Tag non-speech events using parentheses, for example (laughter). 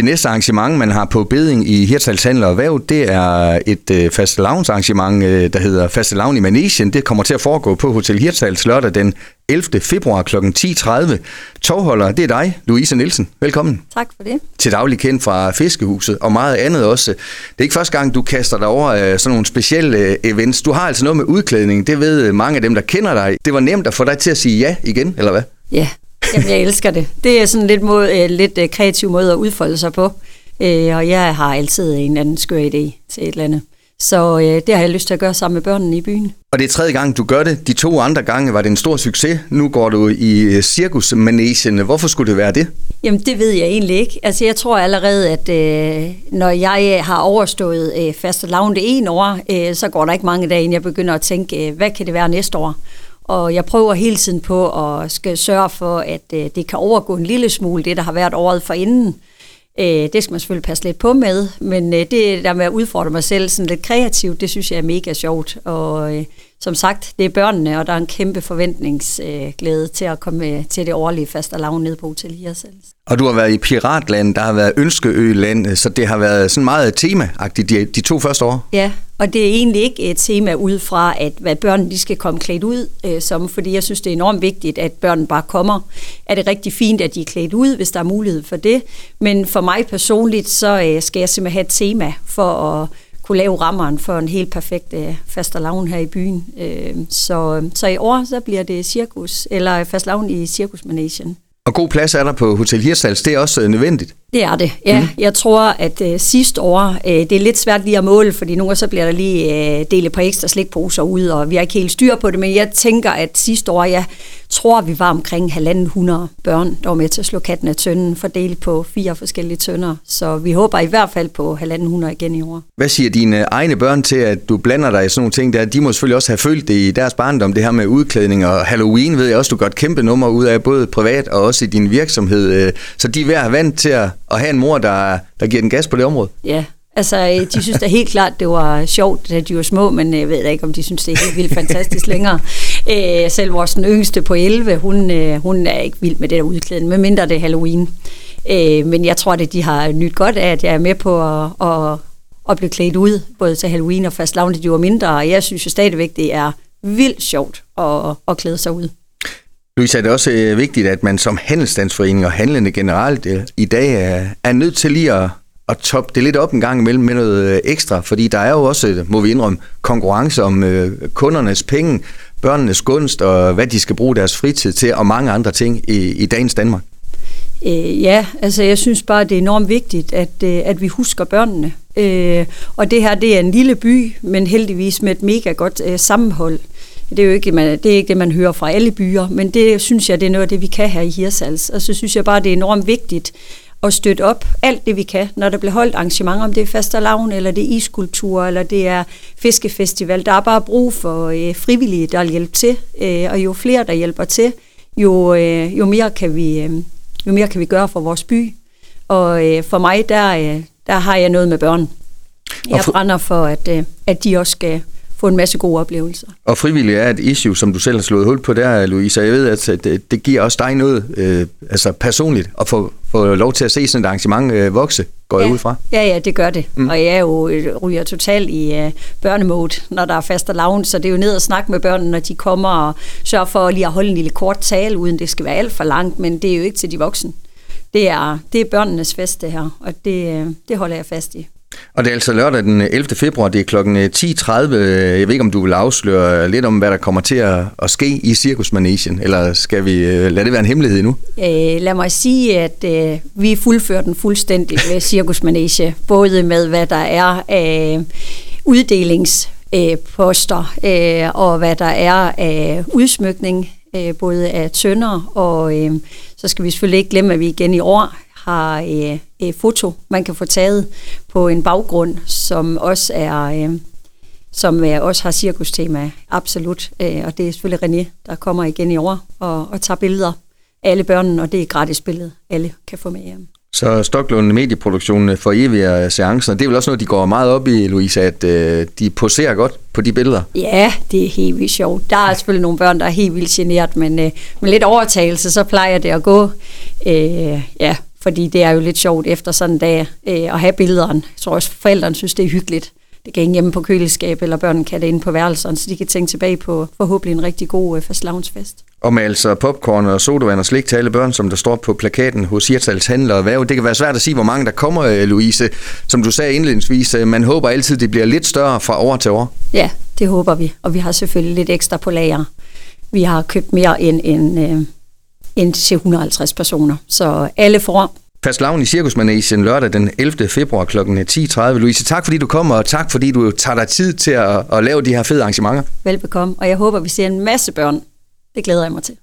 Det næste arrangement, man har på beding i Hirtshals Handel og Væv, det er et øh, fastelavnsarrangement, øh, der hedder Fastelavn i Manesien. Det kommer til at foregå på Hotel Hirtshals lørdag den 11. februar kl. 10.30. Togholder, det er dig, Louise Nielsen. Velkommen. Tak for det. Til daglig kendt fra Fiskehuset og meget andet også. Det er ikke første gang, du kaster dig over øh, sådan nogle specielle øh, events. Du har altså noget med udklædning. Det ved mange af dem, der kender dig. Det var nemt at få dig til at sige ja igen, eller hvad? Ja, Jamen, jeg elsker det. Det er sådan lidt, måde, øh, lidt øh, kreativ måde at udfolde sig på. Øh, og jeg har altid en anden skør idé til et eller andet. Så øh, det har jeg lyst til at gøre sammen med børnene i byen. Og det er tredje gang, du gør det. De to andre gange var det en stor succes. Nu går du i cirkusmanagen. Hvorfor skulle det være det? Jamen, det ved jeg egentlig ikke. Altså, jeg tror allerede, at øh, når jeg har overstået øh, faste lavn det ene år, øh, så går der ikke mange dage, inden jeg begynder at tænke, øh, hvad kan det være næste år? Og jeg prøver hele tiden på at skal sørge for, at øh, det kan overgå en lille smule det, der har været året forinden. Øh, det skal man selvfølgelig passe lidt på med, men øh, det der med at udfordre mig selv sådan lidt kreativt, det synes jeg er mega sjovt. Og øh, som sagt, det er børnene, og der er en kæmpe forventningsglæde til at komme til det årlige fast og ned på Hotel Hirsals. Og du har været i Piratland, der har været Ønskeøland, så det har været sådan meget temaagtigt de, de to første år. Ja, og det er egentlig ikke et tema ud fra, at hvad børnene de skal komme klædt ud øh, som, fordi jeg synes, det er enormt vigtigt, at børnene bare kommer. Er det rigtig fint, at de er klædt ud, hvis der er mulighed for det? Men for mig personligt, så øh, skal jeg simpelthen have et tema for at kunne lave rammeren for en helt perfekt øh, fastelavn her i byen. Øh, så, så i år, så bliver det cirkus, eller øh, fastelavn i cirkusmanagen. Og god plads er der på Hotel Hirsals, det er også øh, nødvendigt. Det er det, ja. Mm. Jeg tror, at øh, sidste år, øh, det er lidt svært lige at måle, fordi nogle så bliver der lige øh, delt på ekstra slikposer ud, og vi har ikke helt styr på det, men jeg tænker, at sidste år, jeg tror, vi var omkring 1.500 børn, der var med til at slå katten af tønden, fordelt på fire forskellige tønder. Så vi håber i hvert fald på 1.500 igen i år. Hvad siger dine egne børn til, at du blander dig i sådan nogle ting der? De må selvfølgelig også have følt det i deres barndom, det her med udklædning og Halloween, ved jeg også, du et kæmpe nummer ud af, både privat og også i din virksomhed. Øh, så de er ved at vant til at at have en mor, der, der giver den gas på det område? Ja, altså de synes da helt klart, det var sjovt, da de var små, men jeg ved ikke, om de synes, det er helt vildt fantastisk længere. (laughs) Øh, selv vores yngste på 11, hun, øh, hun er ikke vild med det der udklædning, medmindre det er Halloween. Øh, men jeg tror, at de har nyt godt af, at jeg er med på at, at, at blive klædt ud, både til Halloween og fast lavn, de var mindre, og jeg synes jo stadigvæk, det er vildt sjovt at, at klæde sig ud. Louise, er det også øh, vigtigt, at man som handelsstandsforening og handlende generelt øh, i dag er, er nødt til lige at, at toppe det lidt op en gang imellem med noget øh, ekstra, fordi der er jo også, øh, må vi indrømme, konkurrence om øh, kundernes penge, børnenes gunst og hvad de skal bruge deres fritid til, og mange andre ting i, i dagens Danmark. Øh, ja, altså jeg synes bare, det er enormt vigtigt, at, at vi husker børnene. Øh, og det her, det er en lille by, men heldigvis med et mega godt øh, sammenhold. Det er jo ikke, man, det, er ikke det, man hører fra alle byer, men det synes jeg, det er noget af det, vi kan her i Hirsals. Og så synes jeg bare, det er enormt vigtigt at støtte op alt det, vi kan, når der bliver holdt arrangementer, om det er fastelavn, eller det er iskultur, eller det er fiskefestival. Der er bare brug for øh, frivillige, der hjælper til, øh, og jo flere, der hjælper til, jo, øh, jo, mere kan vi, øh, jo mere kan vi gøre for vores by. Og øh, for mig, der, øh, der har jeg noget med børn. Jeg brænder for, at, øh, at de også skal få en masse gode oplevelser. Og frivillig er et issue, som du selv har slået hul på der, Louise. Jeg ved, at det, det giver også dig noget øh, altså personligt at få, få lov til at se sådan et arrangement øh, vokse, går ja. jeg ud fra. Ja, ja, det gør det. Mm. Og jeg er jo øh, ryger totalt i øh, børnemode, når der er fast og lavn, så det er jo ned og snakke med børnene, når de kommer og sørge for lige at holde en lille kort tale, uden det skal være alt for langt, men det er jo ikke til de voksne. Det er, det er børnenes fest, det her, og det, øh, det holder jeg fast i. Og det er altså lørdag den 11. februar, det er kl. 10.30. Jeg ved ikke, om du vil afsløre lidt om, hvad der kommer til at, at ske i Cirkusmanesien, eller skal vi øh, lade det være en hemmelighed nu? Øh, lad mig sige, at øh, vi fuldfører den fuldstændig ved (laughs) Cirkusmanege, både med hvad der er af uddelingsposter, øh, og hvad der er af udsmykning, øh, både af tønder, og øh, så skal vi selvfølgelig ikke glemme, at vi igen i år har øh, øh, foto, man kan få taget på en baggrund, som også er øh, som øh, også har cirkustema, absolut. Øh, og det er selvfølgelig René, der kommer igen i år og, og tager billeder af alle børnene, og det er gratis billede, alle kan få med hjem. Så Stoklund Medieproduktion for evige seancer, det er vel også noget, de går meget op i, Louise, at øh, de poserer godt på de billeder? Ja, det er helt vildt sjovt. Der er selvfølgelig nogle børn, der er helt vildt generet, men øh, med lidt overtagelse, så plejer det at gå. Øh, ja, Fordi det er jo lidt sjovt efter sådan en dag øh, at have billederne. Jeg tror også, forældrene synes, det er hyggeligt. Det kan hænge hjemme på køleskab, eller børnene kan det inde på værelserne, så de kan tænke tilbage på forhåbentlig en rigtig god øh, fast Og med altså popcorn og sodavand og slik til alle børn, som der står på plakaten hos Hirtals Handler og Værv. Det kan være svært at sige, hvor mange der kommer, øh, Louise. Som du sagde indledningsvis, øh, man håber altid, det bliver lidt større fra år til år. Ja, det håber vi. Og vi har selvfølgelig lidt ekstra på lager. Vi har købt mere end, end, øh, end til 150 personer. Så alle får Fast lavn i Cirkusmanesien lørdag den 11. februar kl. 10.30. Louise, tak fordi du kommer, og tak fordi du tager dig tid til at, at lave de her fede arrangementer. Velbekomme, og jeg håber, vi ser en masse børn. Det glæder jeg mig til.